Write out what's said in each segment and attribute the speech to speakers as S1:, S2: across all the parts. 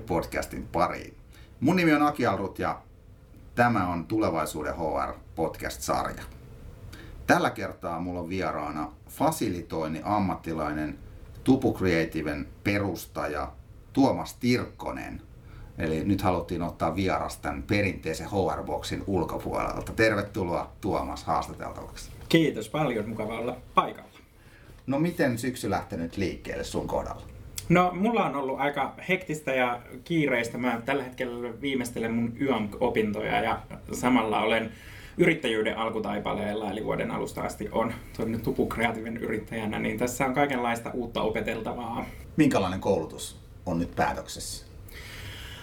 S1: Duunitori-podcastin pariin. Mun nimi on Aki Alrut ja tämä on Tulevaisuuden HR podcast-sarja. Tällä kertaa mulla on vieraana fasilitoinnin ammattilainen Tupu Creativen perustaja Tuomas Tirkkonen. Eli nyt haluttiin ottaa vieras tämän perinteisen HR-boksin ulkopuolelta. Tervetuloa Tuomas haastateltavaksi.
S2: Kiitos paljon, mukava olla paikalla.
S1: No miten syksy lähtenyt liikkeelle sun kohdalla?
S2: No, mulla on ollut aika hektistä ja kiireistä. Mä tällä hetkellä viimeistelen mun YAMK-opintoja ja samalla olen yrittäjyyden alkutaipaleella, eli vuoden alusta asti on toiminut Tupu Kreatiivin yrittäjänä, niin tässä on kaikenlaista uutta opeteltavaa.
S1: Minkälainen koulutus on nyt päätöksessä?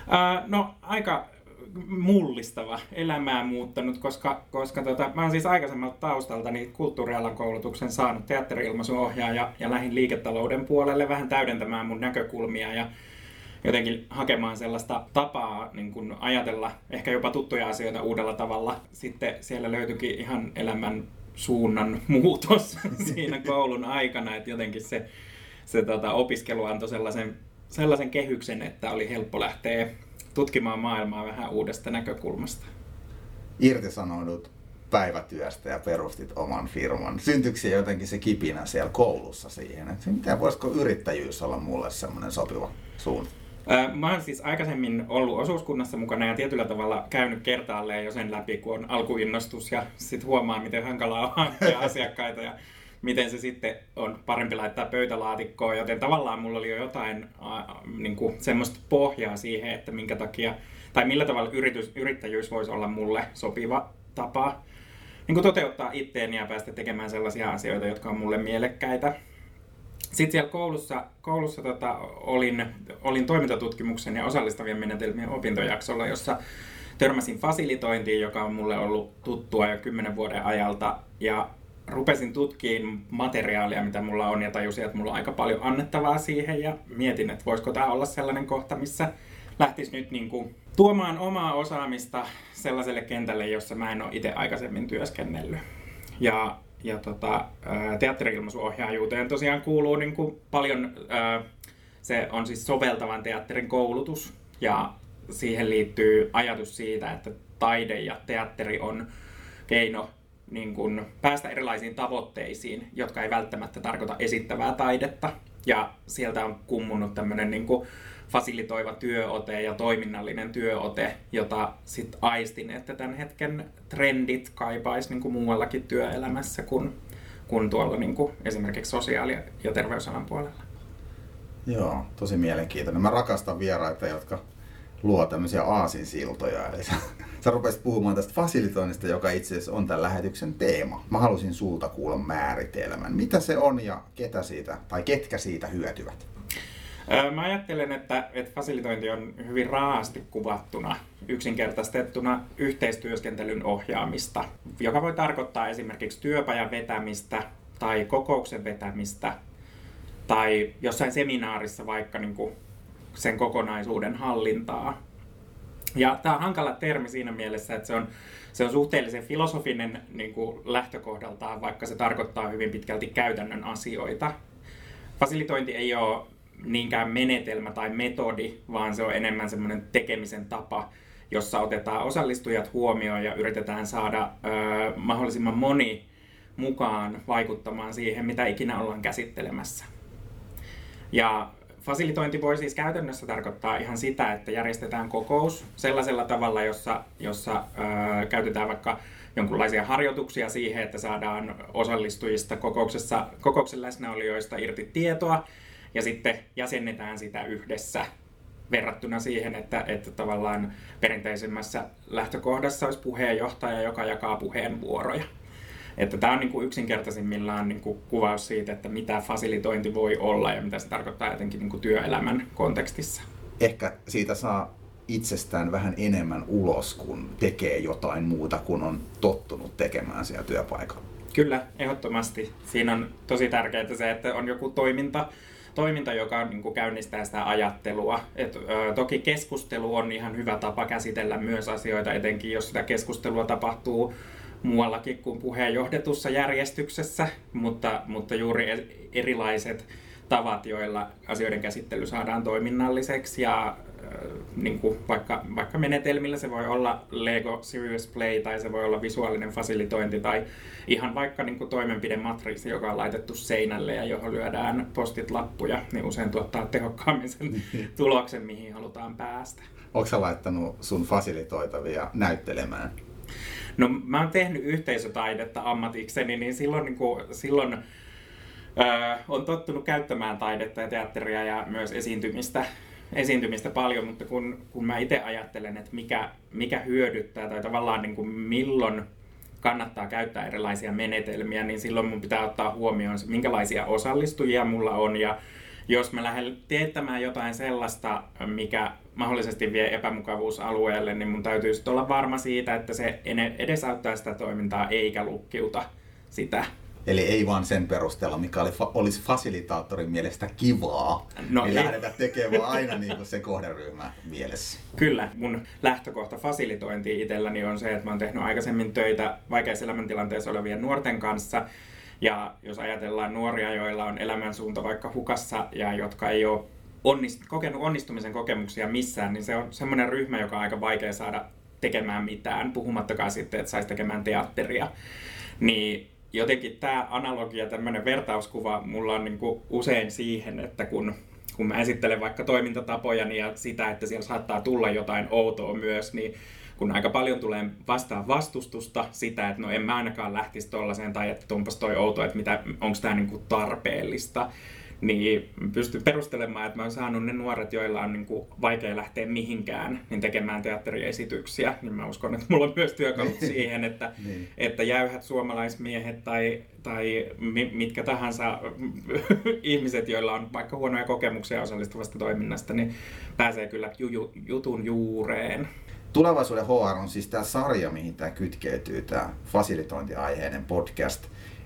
S2: Ää, no, aika mullistava elämää muuttanut, koska, koska tota, mä oon siis aikaisemmalta taustalta niin kulttuurialan koulutuksen saanut teatteri-ilmaisuohjaaja ja lähin liiketalouden puolelle vähän täydentämään mun näkökulmia ja jotenkin hakemaan sellaista tapaa niin kun ajatella ehkä jopa tuttuja asioita uudella tavalla. Sitten siellä löytyikin ihan elämän suunnan muutos siinä koulun aikana, että jotenkin se, se tota, opiskelu antoi sellaisen, sellaisen kehyksen, että oli helppo lähteä tutkimaan maailmaa vähän uudesta näkökulmasta.
S1: Irtisanoudut päivätyöstä ja perustit oman firman. Syntyykö jotenkin se kipinä siellä koulussa siihen? Että mitä voisiko yrittäjyys olla mulle semmoinen sopiva suunta?
S2: Mä oon siis aikaisemmin ollut osuuskunnassa mukana ja tietyllä tavalla käynyt kertaalleen jo sen läpi, kun on alkuinnostus ja sitten huomaa, miten hankalaa on hankkia asiakkaita ja miten se sitten on parempi laittaa pöytälaatikkoon, joten tavallaan mulla oli jo jotain äh, niin kuin semmoista pohjaa siihen, että minkä takia, tai millä tavalla yritys, yrittäjyys voisi olla mulle sopiva tapa niin kuin toteuttaa itteeni ja päästä tekemään sellaisia asioita, jotka on mulle mielekkäitä. Sitten siellä koulussa, koulussa tota, olin, olin toimintatutkimuksen ja osallistavien menetelmien opintojaksolla, jossa törmäsin fasilitointiin, joka on mulle ollut tuttua jo kymmenen vuoden ajalta. Ja rupesin tutkiin materiaalia, mitä mulla on, ja tajusin, että mulla on aika paljon annettavaa siihen, ja mietin, että voisiko tämä olla sellainen kohta, missä lähtisi nyt niin kuin tuomaan omaa osaamista sellaiselle kentälle, jossa mä en ole itse aikaisemmin työskennellyt. Ja, ja tota, teatteri-ilmaisuohjaajuuteen tosiaan kuuluu niin kuin paljon, se on siis soveltavan teatterin koulutus, ja siihen liittyy ajatus siitä, että taide ja teatteri on keino niin kuin päästä erilaisiin tavoitteisiin, jotka ei välttämättä tarkoita esittävää taidetta. Ja sieltä on kummunut tämmöinen niin kuin fasilitoiva työote ja toiminnallinen työote, jota sitten aistin, että tämän hetken trendit kaipaisi niin kuin muuallakin työelämässä kuin, kuin tuolla niin kuin esimerkiksi sosiaali- ja terveysalan puolella.
S1: Joo, tosi mielenkiintoinen. Mä rakastan vieraita, jotka luo tämmöisiä aasinsiltoja. Eli sä, sä rupesit puhumaan tästä fasilitoinnista, joka itse asiassa on tämän lähetyksen teema. Mä halusin sulta kuulla määritelmän. Mitä se on ja ketä siitä, tai ketkä siitä hyötyvät?
S2: Mä ajattelen, että, että fasilitointi on hyvin raasti kuvattuna, yksinkertaistettuna yhteistyöskentelyn ohjaamista, joka voi tarkoittaa esimerkiksi työpajan vetämistä tai kokouksen vetämistä tai jossain seminaarissa vaikka niin kuin sen kokonaisuuden hallintaa. Ja tämä on hankala termi siinä mielessä, että se on, se on suhteellisen filosofinen niin kuin lähtökohdaltaan, vaikka se tarkoittaa hyvin pitkälti käytännön asioita. Fasilitointi ei ole niinkään menetelmä tai metodi, vaan se on enemmän semmoinen tekemisen tapa, jossa otetaan osallistujat huomioon ja yritetään saada ö, mahdollisimman moni mukaan vaikuttamaan siihen, mitä ikinä ollaan käsittelemässä. Ja Fasilitointi voi siis käytännössä tarkoittaa ihan sitä, että järjestetään kokous sellaisella tavalla, jossa, jossa ö, käytetään vaikka jonkinlaisia harjoituksia siihen, että saadaan osallistujista kokouksessa, kokouksen läsnäolijoista irti tietoa ja sitten jäsennetään sitä yhdessä verrattuna siihen, että, että tavallaan perinteisemmässä lähtökohdassa olisi puheenjohtaja, joka jakaa puheenvuoroja. Että tämä on niin kuin yksinkertaisimmillaan niin kuin kuvaus siitä, että mitä fasilitointi voi olla ja mitä se tarkoittaa jotenkin niin kuin työelämän kontekstissa.
S1: Ehkä siitä saa itsestään vähän enemmän ulos, kun tekee jotain muuta, kun on tottunut tekemään siellä työpaikalla.
S2: Kyllä, ehdottomasti. Siinä on tosi tärkeää se, että on joku toiminta, toiminta, joka niin kuin käynnistää sitä ajattelua. Et, ö, toki keskustelu on ihan hyvä tapa käsitellä myös asioita, etenkin jos sitä keskustelua tapahtuu muuallakin kuin puheenjohdetussa järjestyksessä, mutta, mutta juuri erilaiset tavat, joilla asioiden käsittely saadaan toiminnalliseksi ja niin kuin vaikka, vaikka menetelmillä se voi olla Lego Serious Play tai se voi olla visuaalinen fasilitointi tai ihan vaikka niin kuin toimenpidematriisi, joka on laitettu seinälle ja johon lyödään postit-lappuja, niin usein tuottaa tehokkaammin sen tuloksen, mihin halutaan päästä.
S1: Onko sä laittanut sun fasilitoitavia näyttelemään?
S2: No mä oon tehnyt yhteisötaidetta ammatikseni, niin silloin, niin kuin, silloin öö, on tottunut käyttämään taidetta ja teatteria ja myös esiintymistä esiintymistä paljon, mutta kun, kun mä itse ajattelen, että mikä, mikä hyödyttää tai tavallaan niin kuin milloin kannattaa käyttää erilaisia menetelmiä, niin silloin mun pitää ottaa huomioon, minkälaisia osallistujia mulla on ja jos mä lähden teettämään jotain sellaista, mikä mahdollisesti vie epämukavuusalueelle, niin mun täytyy sitten olla varma siitä, että se edesauttaa sitä toimintaa eikä lukkiuta sitä
S1: Eli ei vaan sen perusteella, mikä oli, olisi fasilitaattorin mielestä kivaa. No niin ei. lähdetä tekemään aina niin kuin se kohderyhmä mielessä.
S2: Kyllä. Mun lähtökohta fasilitointiin itselläni on se, että mä oon tehnyt aikaisemmin töitä vaikeissa elämäntilanteissa olevien nuorten kanssa. Ja jos ajatellaan nuoria, joilla on elämänsuunta vaikka hukassa ja jotka ei ole onnist, kokenut onnistumisen kokemuksia missään, niin se on semmoinen ryhmä, joka on aika vaikea saada tekemään mitään, puhumattakaan sitten, että saisi tekemään teatteria. Niin jotenkin tämä analogia, tämmöinen vertauskuva mulla on niin usein siihen, että kun, kun mä esittelen vaikka toimintatapoja ja sitä, että siellä saattaa tulla jotain outoa myös, niin kun aika paljon tulee vastaan vastustusta sitä, että no en mä ainakaan lähtisi tollaiseen tai että onpas toi outo, että mitä, onko tämä niinku tarpeellista, niin pystyn perustelemaan, että mä oon saanut ne nuoret, joilla on niin kuin vaikea lähteä mihinkään niin tekemään teatteriesityksiä, niin mä uskon, että mulla on myös työkalut siihen, että, niin. että jäyhät suomalaismiehet tai, tai mitkä tahansa ihmiset, joilla on vaikka huonoja kokemuksia osallistuvasta toiminnasta, niin pääsee kyllä ju- jutun juureen.
S1: Tulevaisuuden HR on siis tämä sarja, mihin tämä kytkeytyy, tämä fasilitointiaiheinen podcast.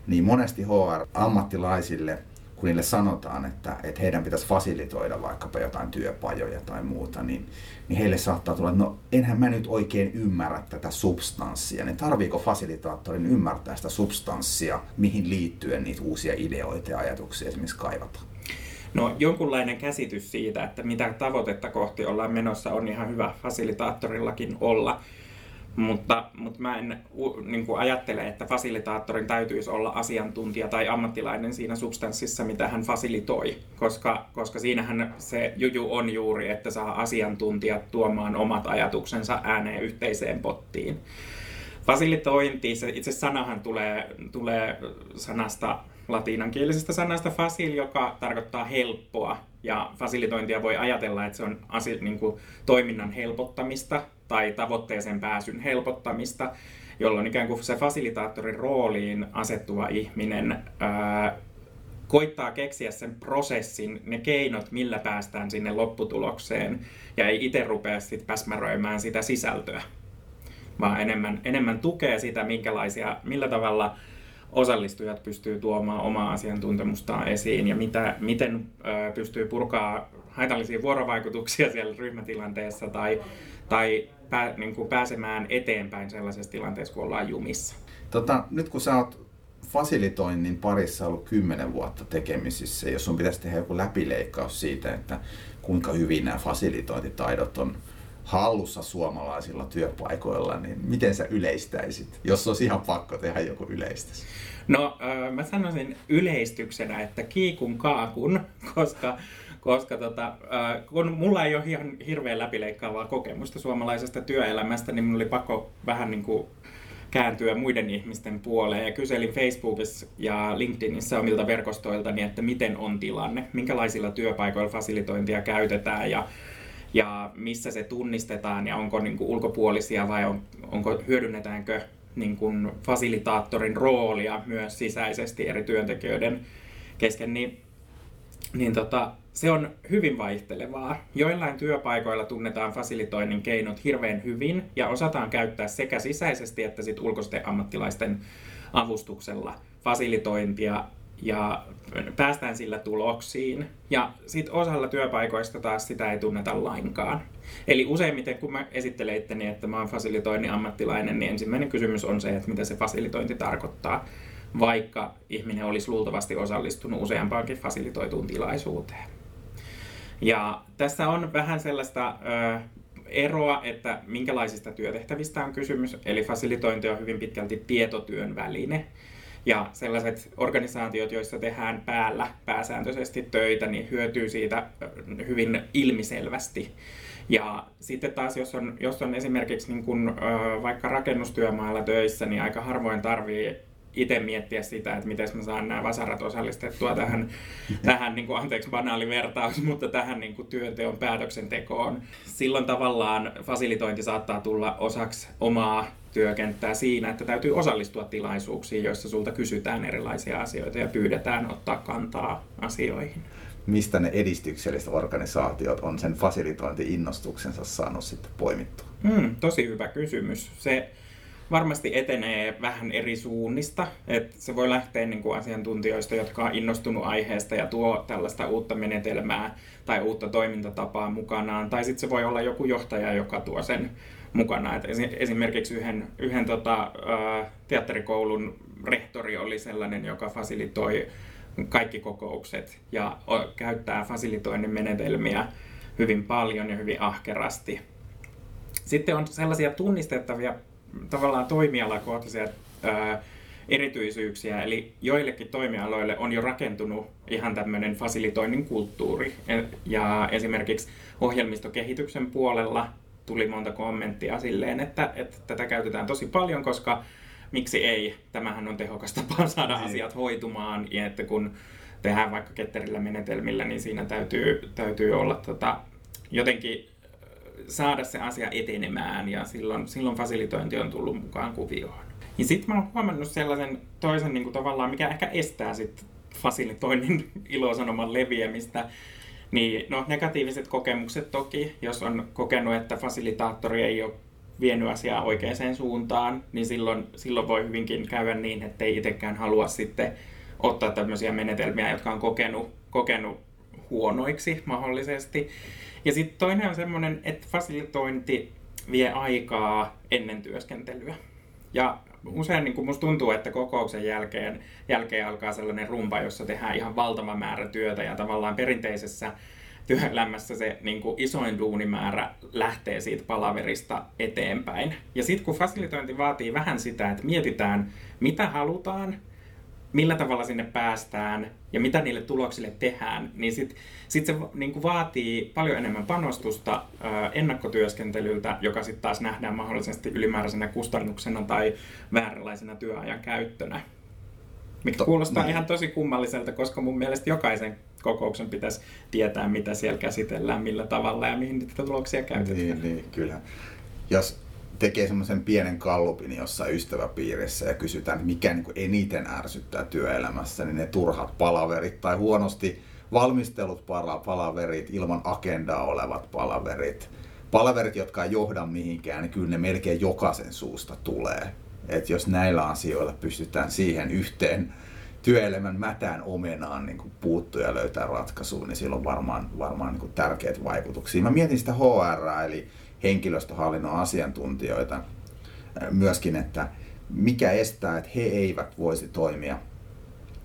S1: Niin monesti HR-ammattilaisille – kun niille sanotaan, että, että heidän pitäisi fasilitoida vaikkapa jotain työpajoja tai muuta, niin, niin heille saattaa tulla, että no enhän mä nyt oikein ymmärrä tätä substanssia, niin tarviiko fasilitaattorin ymmärtää sitä substanssia, mihin liittyen niitä uusia ideoita ja ajatuksia esimerkiksi kaivataan?
S2: No jonkunlainen käsitys siitä, että mitä tavoitetta kohti ollaan menossa, on ihan hyvä fasilitaattorillakin olla. Mutta, mutta mä en niin kuin ajattele, että fasilitaattorin täytyisi olla asiantuntija tai ammattilainen siinä substanssissa, mitä hän fasilitoi, koska, koska siinähän se juju on juuri, että saa asiantuntijat tuomaan omat ajatuksensa ääneen yhteiseen pottiin. Fasilitointi, se itse sanahan tulee, tulee sanasta latinankielisestä sanasta fasil, joka tarkoittaa helppoa. Ja fasilitointia voi ajatella, että se on asia, niin kuin, toiminnan helpottamista tai tavoitteeseen pääsyn helpottamista, jolloin ikään kuin se fasilitaattorin rooliin asettuva ihminen ää, koittaa keksiä sen prosessin, ne keinot, millä päästään sinne lopputulokseen, ja ei itse rupea sitten päsmäröimään sitä sisältöä, vaan enemmän, enemmän tukee sitä, minkälaisia, millä tavalla osallistujat pystyy tuomaan omaa asiantuntemustaan esiin ja mitä, miten ö, pystyy purkaa haitallisia vuorovaikutuksia siellä ryhmätilanteessa tai, tai pää, niin kuin pääsemään eteenpäin sellaisessa tilanteessa, kun ollaan jumissa.
S1: Tota, nyt kun sä oot fasilitoinnin parissa ollut kymmenen vuotta tekemisissä, jos sun pitäisi tehdä joku läpileikkaus siitä, että kuinka hyvin nämä fasilitointitaidot on hallussa suomalaisilla työpaikoilla, niin miten sä yleistäisit, jos olisi ihan pakko tehdä joku yleistys?
S2: No, äh, mä sanoisin yleistyksenä, että kiikun kaakun, koska koska tota, äh, kun mulla ei ole ihan hirveän läpileikkaavaa kokemusta suomalaisesta työelämästä, niin mulla oli pakko vähän niin kuin kääntyä muiden ihmisten puoleen. Ja kyselin Facebookissa ja LinkedInissä omilta verkostoiltani, että miten on tilanne, minkälaisilla työpaikoilla fasilitointia käytetään. Ja, ja missä se tunnistetaan ja onko niin kuin ulkopuolisia vai on, onko, hyödynnetäänkö niin kuin fasilitaattorin roolia myös sisäisesti eri työntekijöiden kesken, niin, niin tota, se on hyvin vaihtelevaa. Joillain työpaikoilla tunnetaan fasilitoinnin keinot hirveän hyvin ja osataan käyttää sekä sisäisesti että sit ulkoisten ammattilaisten avustuksella fasilitointia ja päästään sillä tuloksiin. Ja sitten osalla työpaikoista taas sitä ei tunneta lainkaan. Eli useimmiten kun mä esittelen itteni, että mä oon fasilitoinnin ammattilainen, niin ensimmäinen kysymys on se, että mitä se fasilitointi tarkoittaa. vaikka ihminen olisi luultavasti osallistunut useampaankin fasilitoituun tilaisuuteen. Ja tässä on vähän sellaista ö, eroa, että minkälaisista työtehtävistä on kysymys. Eli fasilitointi on hyvin pitkälti tietotyön väline. Ja sellaiset organisaatiot, joissa tehdään päällä pääsääntöisesti töitä, niin hyötyy siitä hyvin ilmiselvästi. Ja sitten taas, jos on, jos on esimerkiksi niin kun, vaikka rakennustyömaalla töissä, niin aika harvoin tarvii itse miettiä sitä, että miten mä saan nämä vasarat osallistettua tähän, tähän niin kuin, anteeksi banaali vertaus, mutta tähän niin kuin, työnteon päätöksentekoon. Silloin tavallaan fasilitointi saattaa tulla osaksi omaa työkenttää siinä, että täytyy osallistua tilaisuuksiin, joissa sulta kysytään erilaisia asioita ja pyydetään ottaa kantaa asioihin.
S1: Mistä ne edistykselliset organisaatiot on sen fasilitointi-innostuksensa saanut sitten poimittua?
S2: Mm, tosi hyvä kysymys. Se, varmasti etenee vähän eri suunnista. Et se voi lähteä niin kuin asiantuntijoista, jotka on innostunut aiheesta ja tuo tällaista uutta menetelmää tai uutta toimintatapaa mukanaan. Tai sitten se voi olla joku johtaja, joka tuo sen mukana. Et esimerkiksi yhden, yhden tota, teatterikoulun rehtori oli sellainen, joka fasilitoi kaikki kokoukset ja käyttää fasilitoinnin menetelmiä hyvin paljon ja hyvin ahkerasti. Sitten on sellaisia tunnistettavia tavallaan toimialakohtaisia ää, erityisyyksiä, eli joillekin toimialoille on jo rakentunut ihan tämmöinen fasilitoinnin kulttuuri. E, ja esimerkiksi ohjelmistokehityksen puolella tuli monta kommenttia silleen, että, että tätä käytetään tosi paljon, koska miksi ei, tämähän on tehokas tapa saada ei. Niin. asiat hoitumaan, ja että kun tehdään vaikka ketterillä menetelmillä, niin siinä täytyy, täytyy olla tota, jotenkin saada se asia etenemään ja silloin, silloin fasilitointi on tullut mukaan kuvioon. Ja sitten mä oon huomannut sellaisen toisen niin kuin tavallaan, mikä ehkä estää sit fasilitoinnin ilosanoman leviämistä, niin no, negatiiviset kokemukset toki, jos on kokenut, että fasilitaattori ei ole vienyt asiaa oikeaan suuntaan, niin silloin, silloin voi hyvinkin käydä niin, että ei itsekään halua sitten ottaa tämmöisiä menetelmiä, jotka on kokenut, kokenut huonoiksi mahdollisesti. Ja sitten toinen on semmoinen, että fasilitointi vie aikaa ennen työskentelyä. Ja usein niin musta tuntuu, että kokouksen jälkeen, jälkeen alkaa sellainen rumpa, jossa tehdään ihan valtava määrä työtä ja tavallaan perinteisessä työelämässä se niin kuin isoin duunimäärä lähtee siitä palaverista eteenpäin. Ja sitten kun fasilitointi vaatii vähän sitä, että mietitään mitä halutaan, millä tavalla sinne päästään ja mitä niille tuloksille tehdään, niin sitten sit se niin kuin vaatii paljon enemmän panostusta ää, ennakkotyöskentelyltä, joka sitten taas nähdään mahdollisesti ylimääräisenä kustannuksena tai vääränlaisena työajan käyttönä. Mikä to, kuulostaa niin. ihan tosi kummalliselta, koska mun mielestä jokaisen kokouksen pitäisi tietää, mitä siellä käsitellään, millä tavalla ja mihin niitä tuloksia käytetään.
S1: Niin, niin kyllä. Jos tekee semmoisen pienen kallupin jossain ystäväpiirissä ja kysytään, mikä niin eniten ärsyttää työelämässä, niin ne turhat palaverit tai huonosti valmistelut palaverit, ilman agendaa olevat palaverit, palaverit, jotka ei johda mihinkään, niin kyllä ne melkein jokaisen suusta tulee. Et jos näillä asioilla pystytään siihen yhteen työelämän mätään omenaan niin kuin ja löytää ratkaisuun, niin sillä on varmaan, varmaan niin kuin tärkeitä vaikutuksia. Mä mietin sitä HR, eli henkilöstöhallinnon asiantuntijoita myöskin, että mikä estää, että he eivät voisi toimia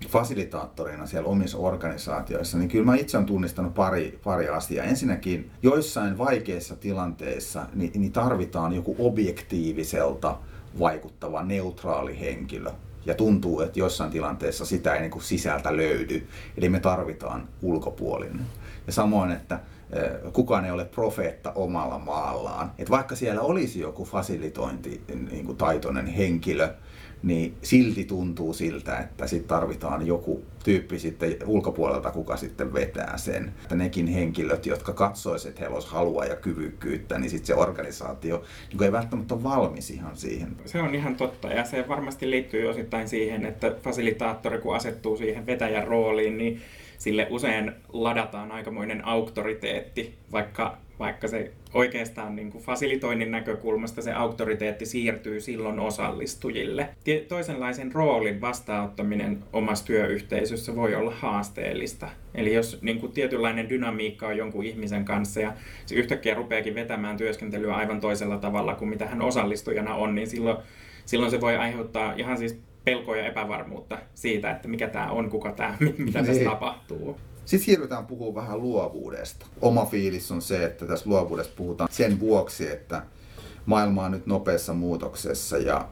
S1: fasilitaattorina siellä omissa organisaatioissa, niin kyllä mä itse olen tunnistanut pari, pari asiaa. Ensinnäkin joissain vaikeissa tilanteissa niin, niin tarvitaan joku objektiiviselta vaikuttava neutraali henkilö. Ja tuntuu, että jossain tilanteessa sitä ei niin kuin sisältä löydy. Eli me tarvitaan ulkopuolinen. Ja samoin, että kukaan ei ole profeetta omalla maallaan. Et vaikka siellä olisi joku fasilitointi niin kuin taitoinen henkilö, niin silti tuntuu siltä, että sit tarvitaan joku tyyppi sitten ulkopuolelta, kuka sitten vetää sen. Että nekin henkilöt, jotka katsoisivat, että heillä olisi halua ja kyvykkyyttä, niin sitten se organisaatio niin ei välttämättä ole valmis ihan siihen.
S2: Se on ihan totta ja se varmasti liittyy osittain siihen, että fasilitaattori kun asettuu siihen vetäjän rooliin, niin sille usein ladataan aikamoinen auktoriteetti, vaikka, vaikka se oikeastaan niin kuin fasilitoinnin näkökulmasta se auktoriteetti siirtyy silloin osallistujille. Toisenlaisen roolin vastaanottaminen omassa työyhteisössä voi olla haasteellista. Eli jos niin kuin tietynlainen dynamiikka on jonkun ihmisen kanssa ja se yhtäkkiä rupeakin vetämään työskentelyä aivan toisella tavalla kuin mitä hän osallistujana on, niin silloin, silloin se voi aiheuttaa ihan siis pelkoa ja epävarmuutta siitä, että mikä tämä on, kuka tämä, mitä tässä
S1: Niin.
S2: tapahtuu.
S1: Sitten siirrytään puhumaan vähän luovuudesta. Oma fiilis on se, että tässä luovuudesta puhutaan sen vuoksi, että maailma on nyt nopeassa muutoksessa ja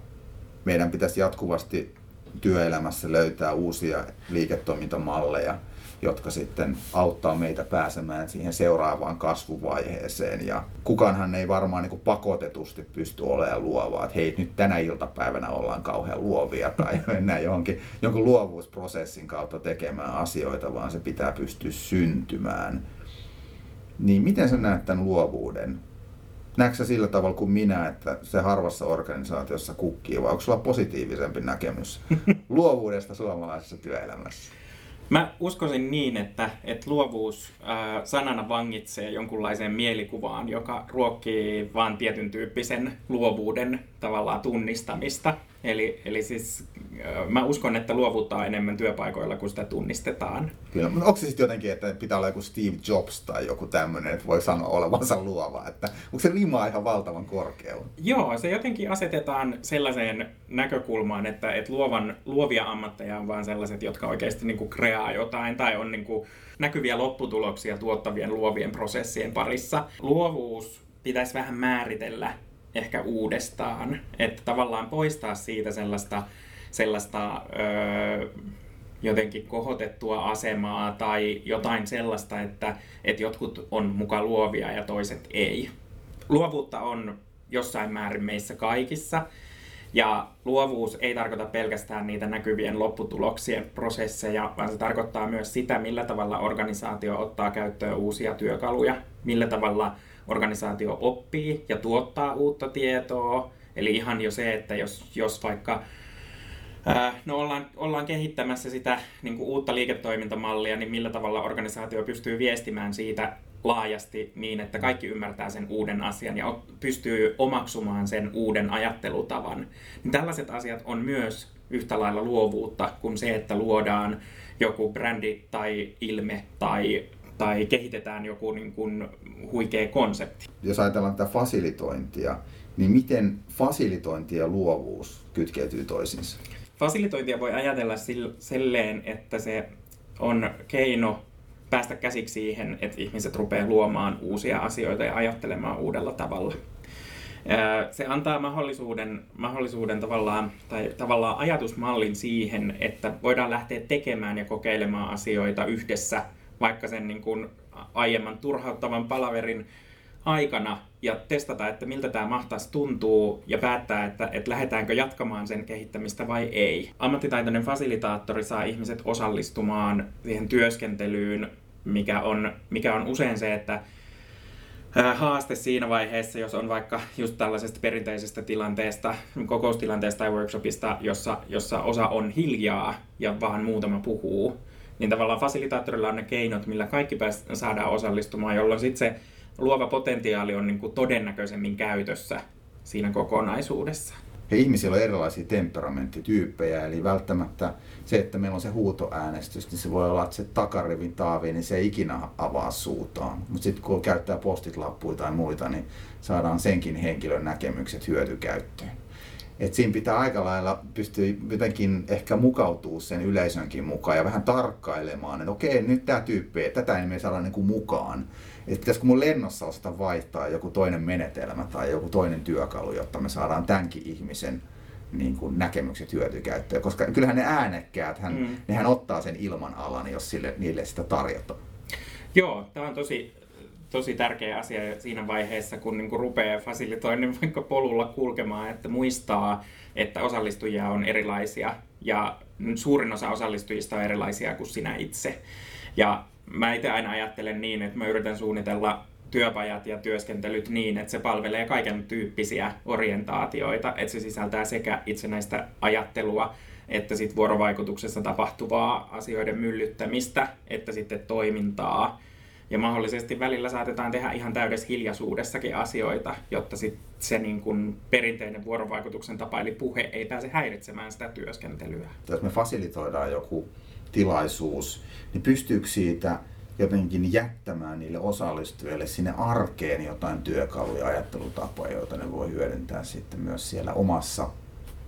S1: meidän pitäisi jatkuvasti työelämässä löytää uusia liiketoimintamalleja, jotka sitten auttaa meitä pääsemään siihen seuraavaan kasvuvaiheeseen. Ja kukaanhan ei varmaan niin pakotetusti pysty olemaan luovaa, että hei, nyt tänä iltapäivänä ollaan kauhean luovia tai mennään johonkin jonkun luovuusprosessin kautta tekemään asioita, vaan se pitää pystyä syntymään. Niin miten sä näet tämän luovuuden? Näetkö sillä tavalla kuin minä, että se harvassa organisaatiossa kukkii, vai onko sulla positiivisempi näkemys luovuudesta suomalaisessa työelämässä?
S2: Mä uskoisin niin, että, että luovuus ää, sanana vangitsee jonkunlaiseen mielikuvaan, joka ruokkii vaan tietyn tyyppisen luovuuden tavallaan tunnistamista. Eli, eli siis mä uskon, että luovuutta on enemmän työpaikoilla, kun sitä tunnistetaan.
S1: Kyllä, mutta onko se sitten jotenkin, että pitää olla joku Steve Jobs tai joku tämmöinen, että voi sanoa olevansa luova, että onko se rima ihan valtavan korkealla?
S2: Joo, se jotenkin asetetaan sellaiseen näkökulmaan, että, että luovan, luovia ammatteja on vaan sellaiset, jotka oikeasti niin kuin kreaa jotain tai on niin kuin näkyviä lopputuloksia tuottavien luovien prosessien parissa. Luovuus pitäisi vähän määritellä ehkä uudestaan, että tavallaan poistaa siitä sellaista, sellaista öö, jotenkin kohotettua asemaa tai jotain sellaista, että, että jotkut on muka luovia ja toiset ei. Luovuutta on jossain määrin meissä kaikissa. Ja luovuus ei tarkoita pelkästään niitä näkyvien lopputuloksien prosesseja, vaan se tarkoittaa myös sitä, millä tavalla organisaatio ottaa käyttöön uusia työkaluja, millä tavalla organisaatio oppii ja tuottaa uutta tietoa. Eli ihan jo se, että jos, jos vaikka No ollaan, ollaan kehittämässä sitä niin kuin uutta liiketoimintamallia, niin millä tavalla organisaatio pystyy viestimään siitä laajasti niin, että kaikki ymmärtää sen uuden asian ja pystyy omaksumaan sen uuden ajattelutavan. Niin tällaiset asiat on myös yhtä lailla luovuutta kuin se, että luodaan joku brändi tai ilme tai, tai kehitetään joku niin kuin huikea konsepti.
S1: Jos ajatellaan tätä fasilitointia, niin miten fasilitointi ja luovuus kytkeytyy toisiinsa?
S2: Fasilitointia voi ajatella sil- silleen, että se on keino päästä käsiksi siihen, että ihmiset rupeaa luomaan uusia asioita ja ajattelemaan uudella tavalla. Se antaa mahdollisuuden, mahdollisuuden tavallaan, tai tavallaan ajatusmallin siihen, että voidaan lähteä tekemään ja kokeilemaan asioita yhdessä, vaikka sen niin kuin aiemman turhauttavan palaverin aikana ja testata, että miltä tämä mahtaisi tuntuu ja päättää, että, että lähdetäänkö jatkamaan sen kehittämistä vai ei. Ammattitaitoinen fasilitaattori saa ihmiset osallistumaan siihen työskentelyyn, mikä on, mikä on usein se, että haaste siinä vaiheessa, jos on vaikka just tällaisesta perinteisestä tilanteesta, kokoustilanteesta tai workshopista, jossa, jossa osa on hiljaa ja vaan muutama puhuu, niin tavallaan fasilitaattorilla on ne keinot, millä kaikki pääs, saadaan osallistumaan, jolloin sitten se luova potentiaali on niin kuin todennäköisemmin käytössä siinä kokonaisuudessa.
S1: Ja ihmisillä on erilaisia temperamenttityyppejä, eli välttämättä se, että meillä on se huutoäänestys, niin se voi olla, että se takarivin taavi, niin se ei ikinä avaa suutaan. Mutta sitten kun käyttää postit-lappuja tai muita, niin saadaan senkin henkilön näkemykset hyötykäyttöön. Et siinä pitää aika lailla pystyä jotenkin ehkä mukautuu sen yleisönkin mukaan ja vähän tarkkailemaan, että okei, nyt tämä tyyppi, tätä ei me saada niinku mukaan. Että pitäisikö mun lennossa osata vaihtaa joku toinen menetelmä tai joku toinen työkalu, jotta me saadaan tämänkin ihmisen niin kuin näkemykset hyötykäyttöön. Koska kyllähän ne äänekkäät, hän,
S2: Mm.
S1: nehän ottaa sen ilman alan, jos sille, niille sitä tarjotaan.
S2: Joo, tämä on tosi, tosi tärkeä asia siinä vaiheessa, kun niin rupeaa fasilitoinnin vaikka polulla kulkemaan, että muistaa, että osallistujia on erilaisia ja suurin osa osallistujista on erilaisia kuin sinä itse. Ja mä itse aina ajattelen niin, että mä yritän suunnitella työpajat ja työskentelyt niin, että se palvelee kaiken tyyppisiä orientaatioita, että se sisältää sekä itsenäistä ajattelua, että sit vuorovaikutuksessa tapahtuvaa asioiden myllyttämistä, että sitten toimintaa. Ja mahdollisesti välillä saatetaan tehdä ihan täydessä hiljaisuudessakin asioita, jotta sit se niin kun perinteinen vuorovaikutuksen tapa, eli puhe, ei pääse häiritsemään sitä työskentelyä.
S1: Jos me fasilitoidaan joku tilaisuus, niin pystyykö siitä jotenkin jättämään niille osallistujille sinne arkeen jotain työkaluja, ajattelutapoja, joita ne voi hyödyntää sitten myös siellä omassa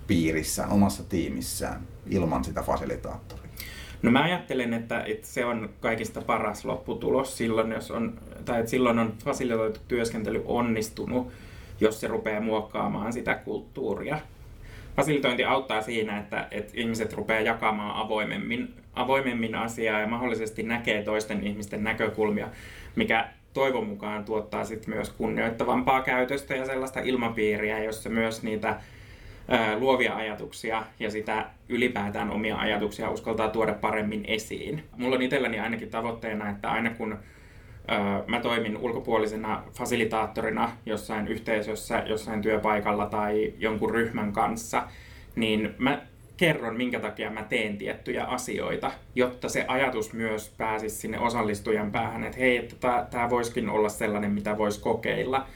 S1: piirissään, omassa tiimissään ilman sitä fasilitaattoria?
S2: No mä ajattelen, että, että se on kaikista paras lopputulos silloin, jos on, tai että silloin on fasilitoitu työskentely onnistunut, jos se rupeaa muokkaamaan sitä kulttuuria. Fasilitointi auttaa siinä, että, että ihmiset rupeaa jakamaan avoimemmin, avoimemmin asiaa ja mahdollisesti näkee toisten ihmisten näkökulmia, mikä toivon mukaan tuottaa sit myös kunnioittavampaa käytöstä ja sellaista ilmapiiriä, jossa myös niitä luovia ajatuksia ja sitä ylipäätään omia ajatuksia uskaltaa tuoda paremmin esiin. Mulla on itselläni ainakin tavoitteena, että aina kun mä toimin ulkopuolisena fasilitaattorina jossain yhteisössä, jossain työpaikalla tai jonkun ryhmän kanssa, niin mä kerron, minkä takia mä teen tiettyjä asioita, jotta se ajatus myös pääsisi sinne osallistujan päähän, että hei, että tämä voisikin olla sellainen, mitä voisi kokeilla.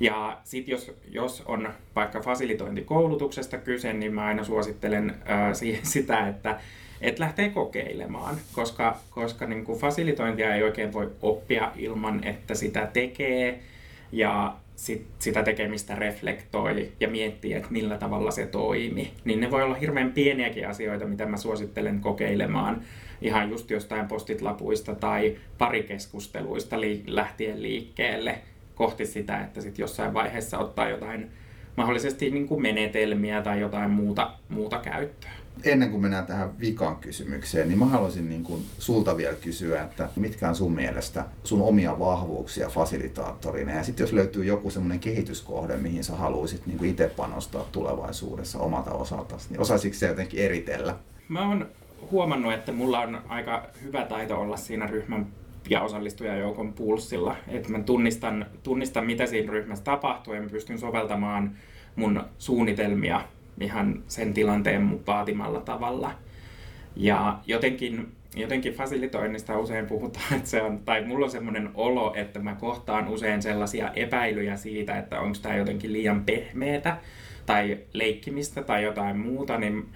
S2: Ja sitten jos, jos on vaikka fasilitointikoulutuksesta kyse, niin mä aina suosittelen siihen sitä, että et lähtee kokeilemaan, koska, koska niin kuin fasilitointia ei oikein voi oppia ilman, että sitä tekee ja sit, sitä tekemistä reflektoi ja miettii, että millä tavalla se toimi. Niin ne voi olla hirveän pieniäkin asioita, mitä mä suosittelen kokeilemaan ihan just jostain postitlapuista tai parikeskusteluista lähtien liikkeelle kohti sitä, että sitten jossain vaiheessa ottaa jotain mahdollisesti niin kuin menetelmiä tai jotain muuta, muuta käyttöön.
S1: Ennen kuin mennään tähän vikan kysymykseen, niin mä haluaisin niin kuin sulta vielä kysyä, että mitkä on sun mielestä sun omia vahvuuksia fasilitaattorina ja sitten jos löytyy joku semmoinen kehityskohde, mihin sä haluaisit niin kuin itse panostaa tulevaisuudessa omalta osaltasi, niin osaisitko se jotenkin eritellä?
S2: Mä oon huomannut, että mulla on aika hyvä taito olla siinä ryhmän ja osallistujajoukon pulssilla. Että mä tunnistan, tunnistan, mitä siinä ryhmässä tapahtuu ja mä pystyn soveltamaan mun suunnitelmia ihan sen tilanteen vaatimalla tavalla. Ja jotenkin, jotenkin fasilitoinnista usein puhutaan, että se on, tai mulla on semmoinen olo, että mä kohtaan usein sellaisia epäilyjä siitä, että onko tämä jotenkin liian pehmeätä tai leikkimistä tai jotain muuta, niin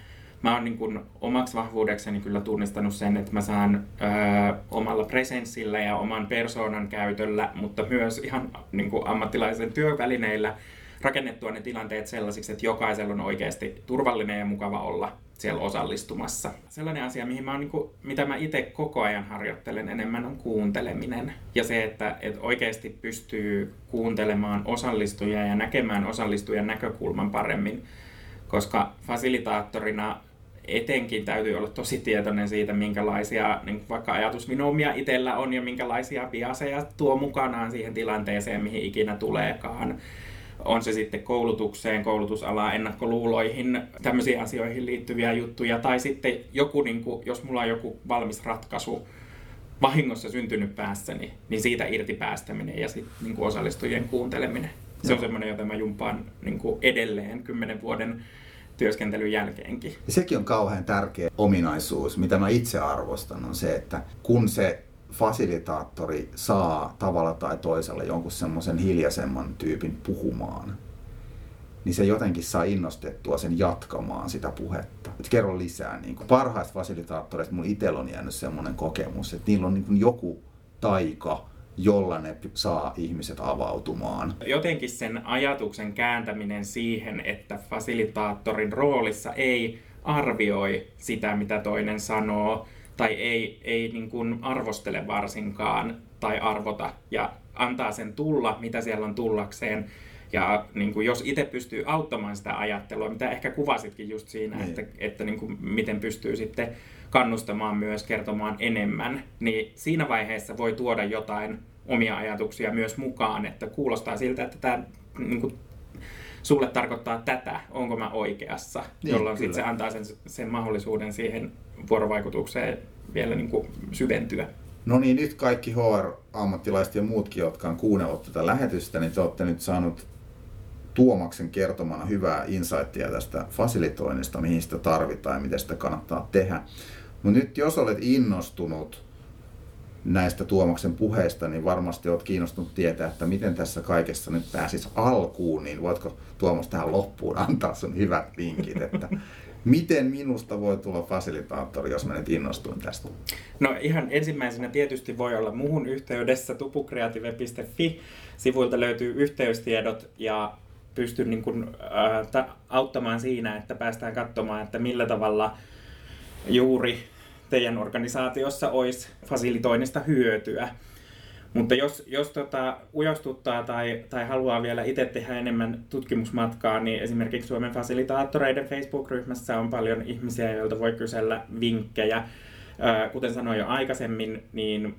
S2: mä oon niin kuin omaksi vahvuudekseni kyllä tunnistanut sen, että mä saan ö, omalla presenssillä ja oman persoonan käytöllä, mutta myös ihan niin ammattilaisen työvälineillä rakennettua ne tilanteet sellaisiksi, että jokaisella on oikeasti turvallinen ja mukava olla siellä osallistumassa. Sellainen asia, mihin mä oon, niin kuin, mitä mä itse koko ajan harjoittelen enemmän, on kuunteleminen. Ja se, että, että oikeasti pystyy kuuntelemaan osallistujia ja näkemään osallistujan näkökulman paremmin. Koska fasilitaattorina etenkin täytyy olla tosi tietoinen siitä, minkälaisia niin vaikka ajatusvinomia itsellä on ja minkälaisia biaseja tuo mukanaan siihen tilanteeseen, mihin ikinä tuleekaan. On se sitten koulutukseen, koulutusalaan, ennakkoluuloihin, tämmöisiin asioihin liittyviä juttuja, tai sitten joku, niin kuin, jos mulla on joku valmis ratkaisu, vahingossa syntynyt päässäni, niin siitä irti päästäminen ja sitten niin kuin osallistujien kuunteleminen. Se on semmoinen, jota mä jumpaan niin kuin edelleen kymmenen vuoden työskentelyn jälkeenkin.
S1: Ja sekin on kauhean tärkeä ominaisuus, mitä mä itse arvostan, on se, että kun se fasilitaattori saa tavalla tai toisella jonkun semmoisen hiljaisemman tyypin puhumaan, niin se jotenkin saa innostettua sen jatkamaan sitä puhetta. Et kerro lisää. Niin parhaista fasilitaattoreista mun itsellä on jäänyt semmoinen kokemus, että niillä on niin joku taika, jolla ne saa ihmiset avautumaan.
S2: Jotenkin sen ajatuksen kääntäminen siihen, että fasilitaattorin roolissa ei arvioi sitä, mitä toinen sanoo, tai ei, ei niin kuin arvostele varsinkaan tai arvota ja antaa sen tulla, mitä siellä on tullakseen. Ja niin kuin jos itse pystyy auttamaan sitä ajattelua, mitä ehkä kuvasitkin just siinä, niin. että, että niin kuin miten pystyy sitten kannustamaan myös kertomaan enemmän, niin siinä vaiheessa voi tuoda jotain omia ajatuksia myös mukaan, että kuulostaa siltä, että tämä niin kuin, sulle tarkoittaa tätä, onko mä oikeassa, niin, jolloin sitten se antaa sen, sen mahdollisuuden siihen vuorovaikutukseen vielä niin kuin syventyä.
S1: No niin, nyt kaikki HR-ammattilaiset ja muutkin, jotka on kuunnellut tätä lähetystä, niin te olette nyt saanut Tuomaksen kertomana hyvää insightia tästä fasilitoinnista, mihin sitä tarvitaan ja miten sitä kannattaa tehdä. Mutta nyt jos olet innostunut näistä Tuomaksen puheista, niin varmasti olet kiinnostunut tietää, että miten tässä kaikessa nyt pääsisi alkuun, niin voitko Tuomas tähän loppuun antaa sun hyvät vinkit, että miten minusta voi tulla fasilitaattori, jos mä nyt innostuin tästä?
S2: No ihan ensimmäisenä tietysti voi olla muuhun yhteydessä tupukreative.fi. Sivuilta löytyy yhteystiedot ja pysty niin kuin, ää, auttamaan siinä, että päästään katsomaan, että millä tavalla juuri teidän organisaatiossa olisi fasilitoinnista hyötyä. Mutta jos, jos tota, ujostuttaa tai, tai haluaa vielä itse tehdä enemmän tutkimusmatkaa, niin esimerkiksi Suomen fasilitaattoreiden Facebook-ryhmässä on paljon ihmisiä, joilta voi kysellä vinkkejä. Kuten sanoin jo aikaisemmin, niin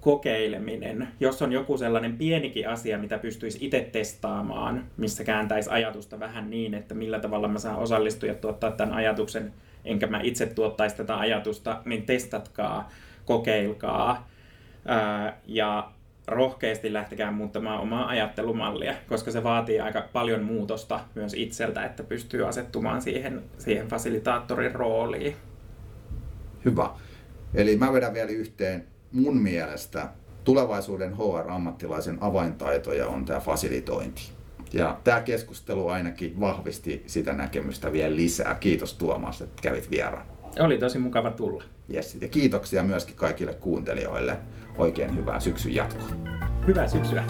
S2: kokeileminen, jos on joku sellainen pienikin asia, mitä pystyisi itse testaamaan, missä kääntäisi ajatusta vähän niin, että millä tavalla mä saan osallistua ja tuottaa tämän ajatuksen, enkä mä itse tuottaisi tätä ajatusta, niin testatkaa, kokeilkaa ja rohkeasti lähtekää muuttamaan omaa ajattelumallia, koska se vaatii aika paljon muutosta myös itseltä, että pystyy asettumaan siihen, siihen fasilitaattorin rooliin.
S1: Hyvä. Eli mä vedän vielä yhteen. Mun mielestä tulevaisuuden HR-ammattilaisen avaintaitoja on tämä fasilitointi. Ja tämä keskustelu ainakin vahvisti sitä näkemystä vielä lisää. Kiitos Tuomas, että kävit vieraan.
S2: Oli tosi mukava tulla.
S1: Yes. Ja kiitoksia myöskin kaikille kuuntelijoille. Oikein hyvää syksyn jatkoa.
S2: Hyvää syksyä.